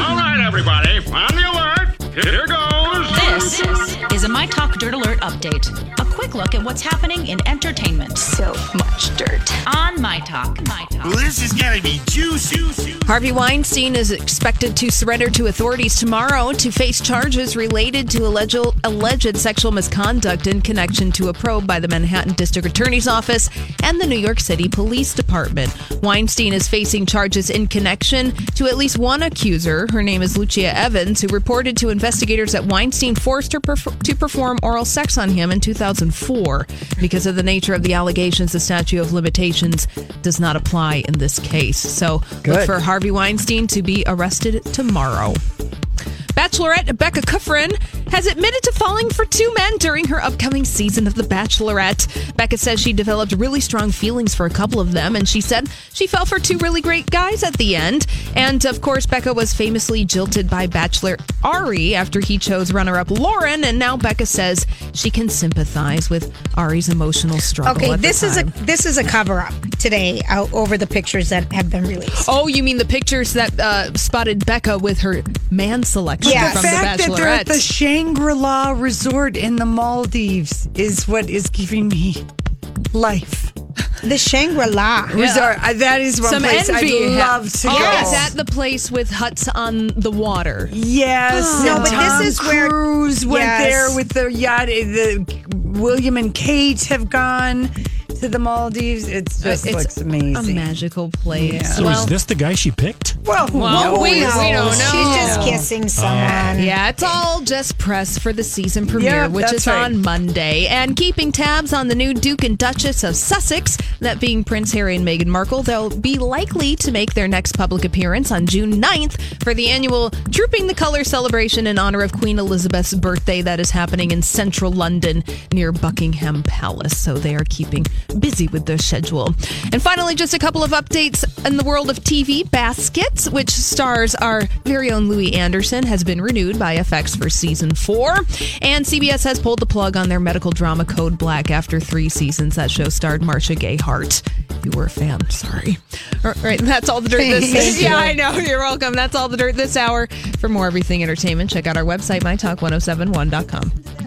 All right, everybody, on the alert. Here goes. This is a My Talk Dirt Alert update. A quick look at what's happening in entertainment. So much dirt. On My Talk. My Talk. Well, this is gonna be juicy. Harvey Weinstein is expected to surrender to authorities tomorrow to face charges related to alleged, alleged sexual misconduct in connection to a probe by the Manhattan District Attorney's Office and the New York City Police Department. Weinstein is facing charges in connection to at least one accuser. Her name is Lucia Evans, who reported to investigators that Weinstein forced her perf- to perform oral sex on him in 2004. Because of the nature of the allegations, the statute of limitations does not apply in this case. So look for Harvey Weinstein to be arrested tomorrow. Bachelorette Becca Kufrin has admitted to falling for two men during her upcoming season of The Bachelorette. Becca says she developed really strong feelings for a couple of them, and she said she fell for two really great guys at the end. And of course, Becca was famously jilted by Bachelor Arie after he chose runner up Lauren, and now Becca says she can sympathize with Arie's emotional struggle. Okay, this is a this is a cover up today out over the pictures that have been released. Oh, you mean the pictures that uh, spotted Becca with her man selection Yes. from the The fact that they're at the Shangri La Resort in the Maldives is what is giving me life. The Shangri La. Resort. Uh, That is one Some place envy. I'd love to oh, go. is that the place with huts on the water? Yes, No, and but this is where- Cruise went Yes. there with the yacht. The William and Kate have gone to the Maldives. It's just it's looks A magical place. Yeah. So Well, is this the guy she picked? Well, Well, knows? we- we don't know. She's just kissing oh. someone. yeah, it's all just press for the season premiere, Yeah, which is right. on Monday. And keeping tabs on the new Duke and Duchess of Sussex, that being Prince Harry and Meghan Markle, they'll be likely to make their next public appearance on June 9th for the annual Trooping the Colour celebration in honor of Queen Elizabeth's birthday that is happening in central London near Buckingham Palace. So they are keeping busy with their schedule. And finally, just a couple of updates in the world of TV. Which stars our very own Louie Anderson, has been renewed by FX for season four. And CBS has pulled the plug on their medical drama Code Black after three seasons. That show starred Marcia Gay Hart. You were a fan, sorry. All right, that's all the dirt this Yeah, I know. You're welcome. That's all the dirt this hour. For more everything entertainment, check out our website, mytalk1071.com.